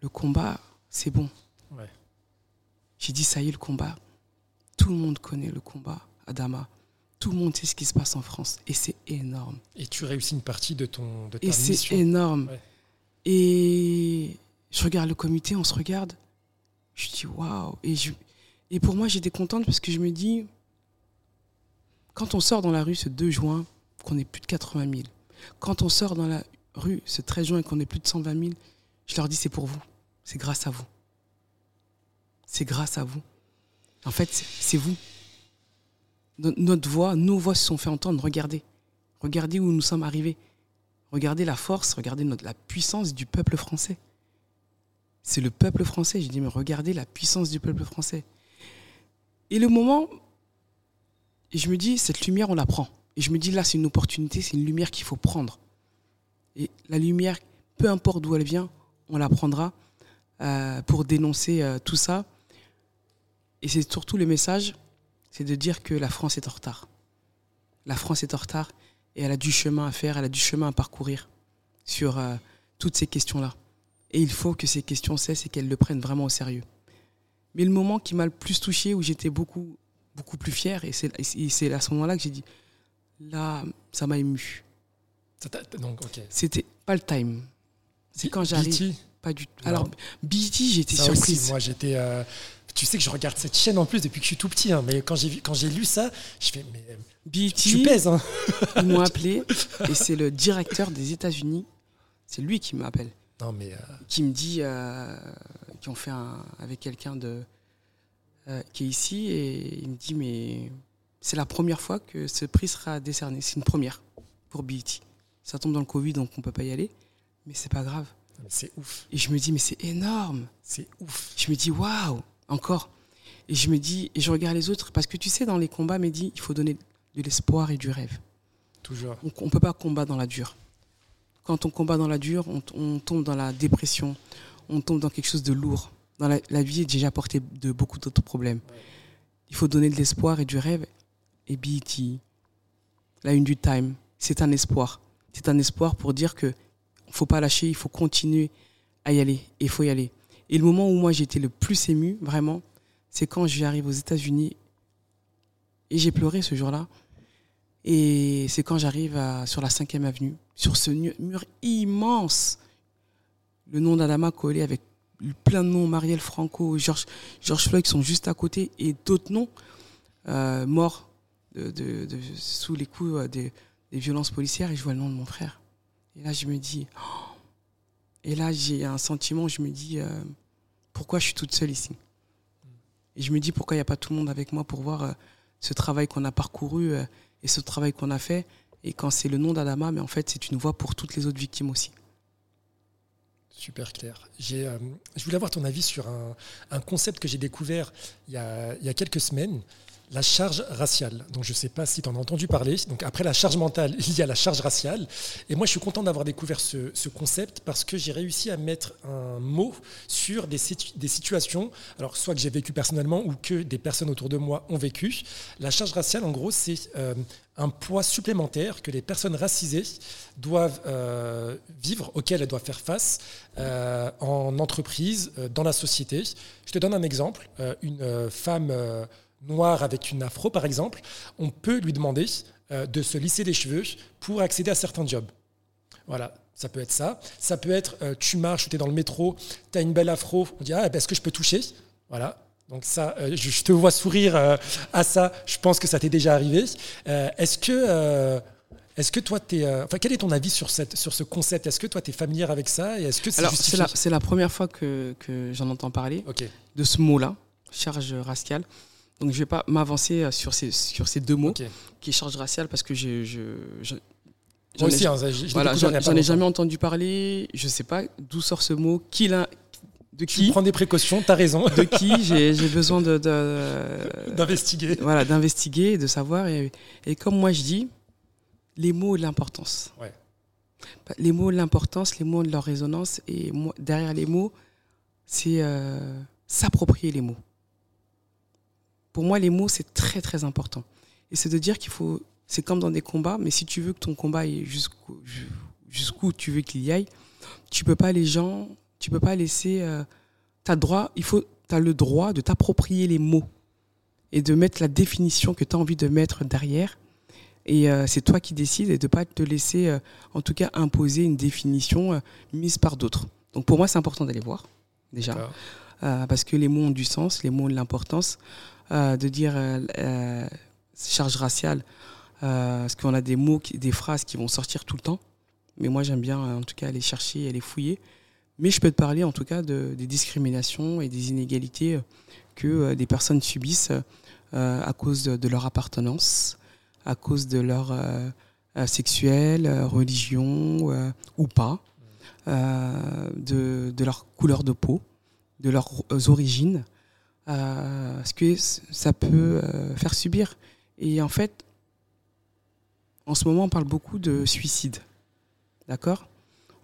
Le combat, c'est bon. Ouais. J'ai dit ça y est le combat. Tout le monde connaît le combat, Adama. tout le monde sait ce qui se passe en France. Et c'est énorme. Et tu réussis une partie de, ton, de ta Et mission. c'est énorme. Ouais. Et je regarde le comité, on se regarde. Je dis waouh. Et, je- et pour moi, j'étais contente parce que je me dis, quand on sort dans la rue ce 2 juin, qu'on est plus de 80 000, quand on sort dans la rue ce 13 juin et qu'on est plus de 120 000, je leur dis c'est pour vous. C'est grâce à vous. C'est grâce à vous. En fait, c'est- vous. No- Notre voix, nos voix se sont fait entendre. Regardez. Regardez où nous sommes arrivés. Regardez la force, regardez la puissance du peuple français. C'est le peuple français. J'ai dit, mais regardez la puissance du peuple français. Et le moment, je me dis, cette lumière, on la prend. Et je me dis, là, c'est une opportunité, c'est une lumière qu'il faut prendre. Et la lumière, peu importe d'où elle vient, on la prendra euh, pour dénoncer euh, tout ça. Et c'est surtout le message, c'est de dire que la France est en retard. La France est en retard et elle a du chemin à faire, elle a du chemin à parcourir sur euh, toutes ces questions-là. Et il faut que ces questions cessent et qu'elles le prennent vraiment au sérieux. Mais le moment qui m'a le plus touché, où j'étais beaucoup, beaucoup plus fier, et c'est à ce moment-là que j'ai dit, là, ça m'a ému. C'était pas le time. C'est quand j'arrive. Pas du tout. Alors, BT, j'étais surprise. aussi, moi j'étais. euh, tu sais que je regarde cette chaîne en plus depuis que je suis tout petit, hein, mais quand j'ai vu- quand j'ai lu ça, je fais mais BT, tu pèses, hein. ils m'ont appelé, et c'est le directeur des États-Unis, c'est lui qui m'appelle. Non mais euh, qui me dit euh, qui ont fait un, avec quelqu'un de euh, qui est ici et il me dit mais c'est la première fois que ce prix sera décerné. C'est une première pour BET ça tombe dans le Covid donc on peut pas y aller mais c'est pas grave. C'est ouf, et je me dis mais c'est énorme. C'est ouf. je me dis waouh encore et je me dis et je regarde les autres parce que tu sais dans les combats Mehdi il faut donner de l'espoir et du rêve Toujours. on ne peut pas combattre dans la dure. Quand on combat dans la dure, on, on tombe dans la dépression, on tombe dans quelque chose de lourd. Dans la, la vie est déjà portée de beaucoup d'autres problèmes. Il faut donner de l'espoir et du rêve. Et BET, la une du Time, c'est un espoir. C'est un espoir pour dire que faut pas lâcher, il faut continuer à y aller. Et il faut y aller. Et le moment où moi j'étais le plus ému, vraiment, c'est quand j'arrive aux États-Unis. Et j'ai pleuré ce jour-là. Et c'est quand j'arrive sur la 5e avenue, sur ce mur immense, le nom d'Adama collé avec plein de noms, Marielle Franco, George, Floyd qui sont juste à côté, et d'autres noms euh, morts sous les coups euh, des, des violences policières, et je vois le nom de mon frère. Et là, je me dis, oh. Et là, j'ai un sentiment, je me dis, euh, pourquoi je suis toute seule ici? Et je me dis, pourquoi il n'y a pas tout le monde avec moi pour voir euh, ce travail qu'on a parcouru euh, et ce travail qu'on a fait? Et quand c'est le nom d'Adama, mais en fait, c'est une voix pour toutes les autres victimes aussi. Super clair. Je voulais avoir ton avis sur un, concept que j'ai découvert il y a quelques semaines, la charge raciale. Donc je ne sais pas si tu en as entendu parler. Donc après la charge mentale, il y a la charge raciale. Et moi je suis content d'avoir découvert ce, ce concept parce que j'ai réussi à mettre un mot sur des, situ- des situations, soit que j'ai vécu personnellement ou que des personnes autour de moi ont vécu. La charge raciale, en gros, c'est euh, un poids supplémentaire que les personnes racisées doivent euh, vivre, auquel elles doivent faire face euh, en entreprise, dans la société. Je te donne un exemple. Une femme noire avec une afro, par exemple, on peut lui demander euh, de se lisser les cheveux pour accéder à certains jobs. Voilà, ça peut être ça. Ça peut être, euh, tu marches ou tu es dans le métro, tu as une belle afro, on dit, ah, ben, est-ce que je peux toucher? Voilà. Donc ça, euh, je, te vois sourire à ça. Je pense que ça t'est déjà arrivé. Est-ce que, est-ce que toi, t'es, euh, enfin, quel est ton avis sur cette, sur ce concept? Est-ce que toi, tu es familière avec ça? Et est-ce que c'est Alors, c'est la, c'est la première fois que, que j'en entends parler de ce mot-là, charge raciale. Donc, je ne vais pas m'avancer euh, sur ces, sur ces deux mots, qui est charge raciale, parce que je, je, je- j'en Moi ai- aussi, hein, voilà, ai jamais entendu parler. Je ne sais pas d'où sort ce mot, qui l'a, de Tu qui, prends des précautions, tu as raison de qui. J'ai besoin de, d'investiguer. voilà, d'investiguer, de savoir. Et, et comme moi je dis, les mots ont de l'importance. Ouais. Bah, Les mots ont de l'importance, les mots ont de leur résonance. Et moi, derrière les mots, c'est euh, s'approprier les mots. Pour moi, les mots, c'est très, très important. Et c'est de dire qu'il faut. C'est comme dans des combats, mais si tu veux que ton combat aille jusqu'où tu veux qu'il y aille, tu peux pas les gens, tu peux pas laisser. Euh, t'as droit, il faut, as le droit de t'approprier les mots et de mettre la définition que tu as envie de mettre derrière Et euh, c'est toi qui décides et de ne pas te laisser, euh, en tout cas, imposer une définition euh, mise par d'autres. Donc pour moi, c'est important d'aller voir, déjà. parce que les mots ont du sens, les mots ont de l'importance. De dire charge raciale, parce qu'on a des mots, des phrases qui vont sortir tout le temps. Mais moi, j'aime bien, en tout cas, aller chercher, aller fouiller. Mais je peux te parler, en tout cas, de, des discriminations et des inégalités que des personnes subissent à cause de leur appartenance, à cause de leur euh, euh, euh, religion ou pas, de, leur couleur de peau, de leurs origines, ce que ça peut faire subir. Et en fait, en ce moment, on parle beaucoup de suicide. D'accord?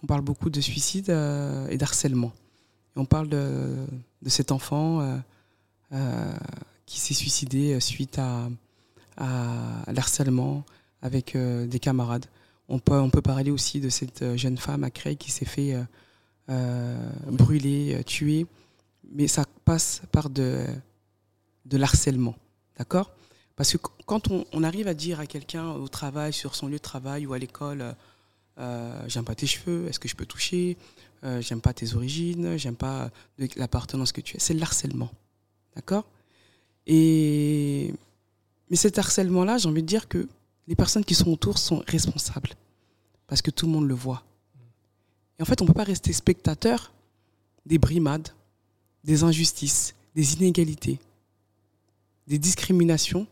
On parle beaucoup de suicide et d'harcèlement. on parle de, de cet enfant qui s'est suicidé suite à, à l'harcèlement avec euh, des camarades. On peut, on peut parler aussi de cette euh, jeune femme à Creil qui s'est fait euh, brûler, tuer, mais ça passe par de, de l'harcèlement. D'accord? Parce que quand on, arrive à dire à quelqu'un au travail, sur son lieu de travail ou à l'école, j'aime pas tes cheveux, est-ce que je peux toucher? J'aime pas tes origines, j'aime pas l'appartenance que tu as. C'est le harcèlement. D'accord? Et mais cet harcèlement-là, j'ai envie de dire que les personnes qui sont autour sont responsables. Parce que tout le monde le voit. Et en fait, on ne peut pas rester spectateur des brimades, des injustices, des inégalités, des discriminations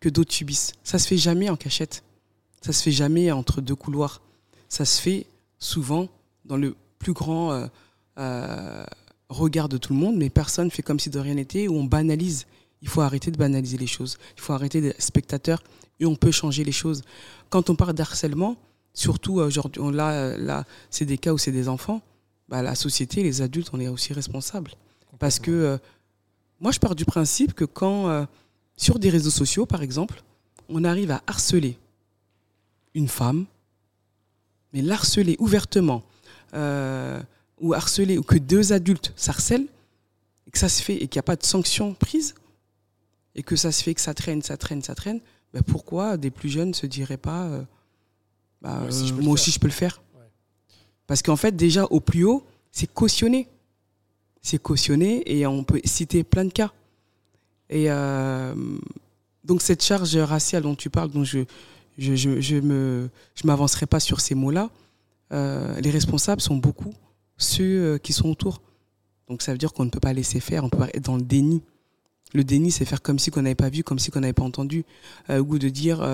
que d'autres subissent. Ça se fait jamais en cachette. Ça se fait jamais entre deux couloirs. Ça se fait souvent dans le plus grand euh, euh, regard de tout le monde, mais personne ne fait comme si de rien n'était, ou on banalise il faut arrêter de banaliser les choses. Il faut arrêter d'être spectateur et on peut changer les choses. Quand on parle d'harcèlement, surtout aujourd'hui, là, là c'est des cas où c'est des enfants, bah, la société, les adultes, on est aussi responsables. Parce que euh, moi, je pars du principe que quand, euh, sur des réseaux sociaux, par exemple, on arrive à harceler une femme, mais l'harceler ouvertement, ou harceler, ou que deux adultes s'harcèlent, et que ça se fait et qu'il n'y a pas de sanction prise, et que ça se fait que ça traîne, ça traîne, ça traîne, ben pourquoi des plus jeunes ne se diraient pas euh, bah, moi aussi, je peux le faire. Parce qu'en fait, déjà au plus haut, c'est cautionné. C'est cautionné et on peut citer plein de cas. Et euh, donc cette charge raciale dont tu parles, dont je je, je, me je m'avancerai pas sur ces mots-là, euh, les responsables sont beaucoup ceux qui sont autour. Donc ça veut dire qu'on ne peut pas laisser faire, on peut pas être dans le déni. Le déni, c'est faire comme si qu'on n'avait pas vu, comme si qu'on n'avait pas entendu, euh, ou de dire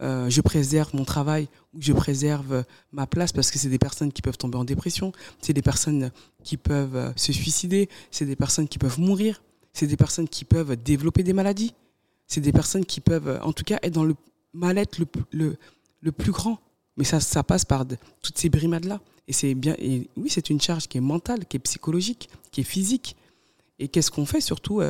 euh, euh, je préserve mon travail, ou je préserve ma place, parce que c'est des personnes qui peuvent tomber en dépression, c'est des personnes qui peuvent se suicider, c'est des personnes qui peuvent mourir, c'est des personnes qui peuvent développer des maladies, c'est des personnes qui peuvent, en tout cas, être dans le mal-être le, plus grand. Mais ça, ça passe par toutes ces brimades-là. Et c'est bien, et oui, c'est une charge qui est mentale, qui est psychologique, qui est physique. Et qu'est-ce qu'on fait surtout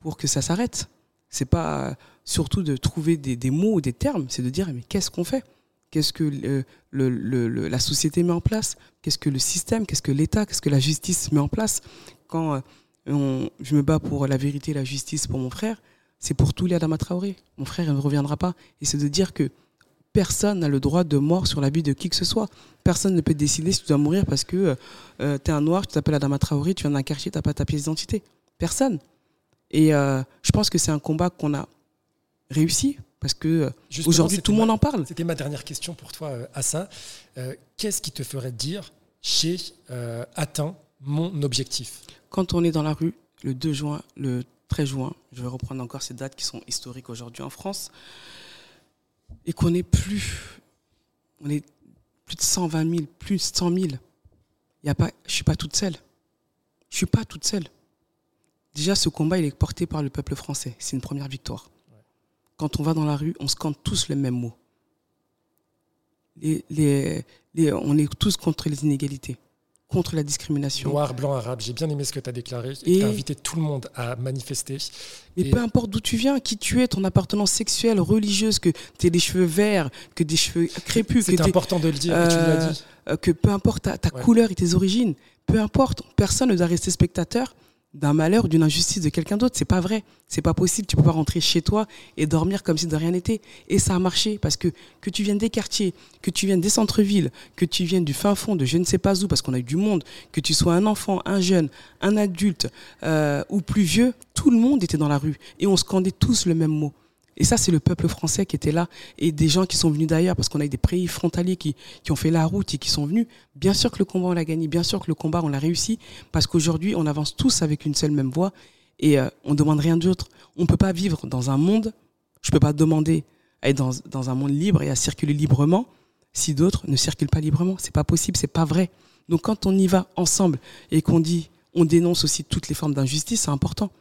pour que ça s'arrête? C'est pas surtout de trouver des, mots ou des termes, c'est de dire mais qu'est-ce qu'on fait? Qu'est-ce que la société met en place? Qu'est-ce que le système? Qu'est-ce que l'État? Qu'est-ce que la justice met en place? Quand euh, je me bats pour la vérité et la justice pour mon frère, c'est pour tous les Adama Traoré. Mon frère il ne reviendra pas. Et c'est de dire que personne n'a le droit de mort sur la vie de qui que ce soit. Personne ne peut décider si tu dois mourir parce que euh, tu es un noir, tu t'appelles Adama Traoré, tu viens d'un quartier, tu n'as pas ta pièce d'identité. Personne. Et euh, je pense que c'est un combat qu'on a réussi parce que euh, aujourd'hui tout le monde en parle. C'était ma dernière question pour toi, euh, Hassan. Qu'est-ce qui te ferait dire j'ai atteint mon objectif? Quand on est dans la rue le 2 juin, le 13 juin, je vais reprendre encore ces dates qui sont historiques aujourd'hui en France, et qu'on est plus, on est plus de 120 000, plus de 100 000. Y a pas, je suis pas toute seule. Je suis pas toute seule. Déjà, ce combat, il est porté par le peuple français. C'est une première victoire. Quand on va dans la rue, on scande tous les mêmes mots. Les, on est tous contre les inégalités, contre la discrimination. Noir, blanc, arabe. J'ai bien aimé ce que tu as déclaré. Et tu as invité tout le monde à manifester. Mais peu importe d'où tu viens, qui tu es, ton appartenance sexuelle, religieuse, que tu aies des cheveux verts, que des cheveux crépus. C'est important de le dire, tu l'as dit. Euh, que peu importe ta, couleur et tes origines, peu importe, personne ne doit rester spectateur d'un malheur, d'une injustice de quelqu'un d'autre. C'est pas vrai. C'est pas possible. Tu peux pas rentrer chez toi et dormir comme si de rien n'était. Et ça a marché parce que que tu viennes des quartiers, que tu viennes des centres-villes, que tu viennes du fin fond de je ne sais pas où parce qu'on a eu du monde, que tu sois un enfant, un jeune, un adulte euh, ou plus vieux, tout le monde était dans la rue et on scandait tous le même mot. Et ça, c'est le peuple français qui était là et des gens qui sont venus d'ailleurs parce qu'on a eu des pays frontaliers qui, ont fait la route et qui sont venus. Bien sûr que le combat, on l'a gagné. Bien sûr que le combat, on l'a réussi parce qu'aujourd'hui, on avance tous avec une seule même voix et euh, on ne demande rien d'autre. On ne peut pas vivre dans un monde, je ne peux pas demander à être dans, un monde libre et à circuler librement si d'autres ne circulent pas librement. C'est pas possible, c'est pas vrai. Donc quand on y va ensemble et qu'on dit, on dénonce aussi toutes les formes d'injustice, c'est important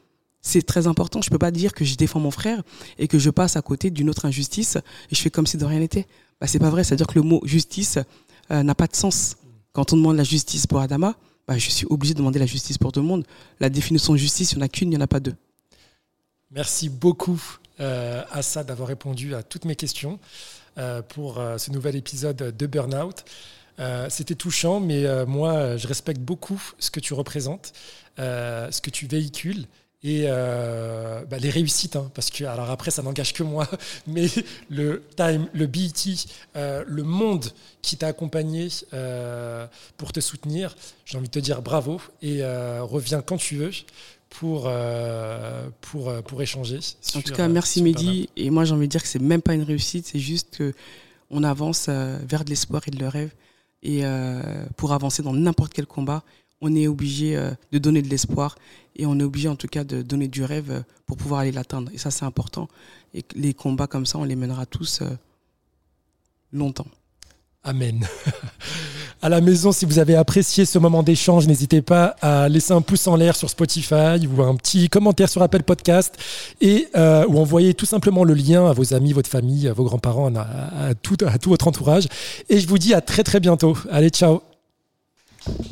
c'est très important. Je peux pas dire que je défends mon frère et que je passe à côté d'une autre injustice et je fais comme si de rien n'était. Bah, c'est pas vrai. C'est-à-dire que le mot justice euh, n'a pas de sens. Quand on demande la justice pour Adama, bah, je suis obligé de demander la justice pour tout le monde. La définition de justice, il n'y en a qu'une, il n'y en a pas deux. Merci beaucoup, euh, d'avoir répondu à toutes mes questions euh, pour euh, ce nouvel épisode de Burnout. C'était touchant, mais moi, je respecte beaucoup ce que tu représentes, ce que tu véhicules et euh, bah, les réussites, hein, parce que alors après ça n'engage que moi, mais le Time, le BET, euh, le monde qui t'a accompagné euh, pour te soutenir, j'ai envie de te dire bravo et reviens quand tu veux pour, pour, pour échanger. En tout cas, merci Mehdi. Et moi j'ai envie de dire que c'est même pas une réussite, c'est juste qu'on avance vers de l'espoir et de le rêve. Et pour avancer dans n'importe quel combat, on est obligé euh, de donner de l'espoir et on est obligé en tout cas de donner du rêve euh, pour pouvoir aller l'atteindre. Et ça, c'est important. Et les combats comme ça, on les mènera tous euh, longtemps. Amen. à la maison, si vous avez apprécié ce moment d'échange, n'hésitez pas à laisser un pouce en l'air sur Spotify ou un petit commentaire sur Apple Podcast et ou envoyer tout simplement le lien à vos amis, votre famille, vos grands-parents, à, tout, à tout votre entourage. Et je vous dis à très très bientôt. Allez, ciao.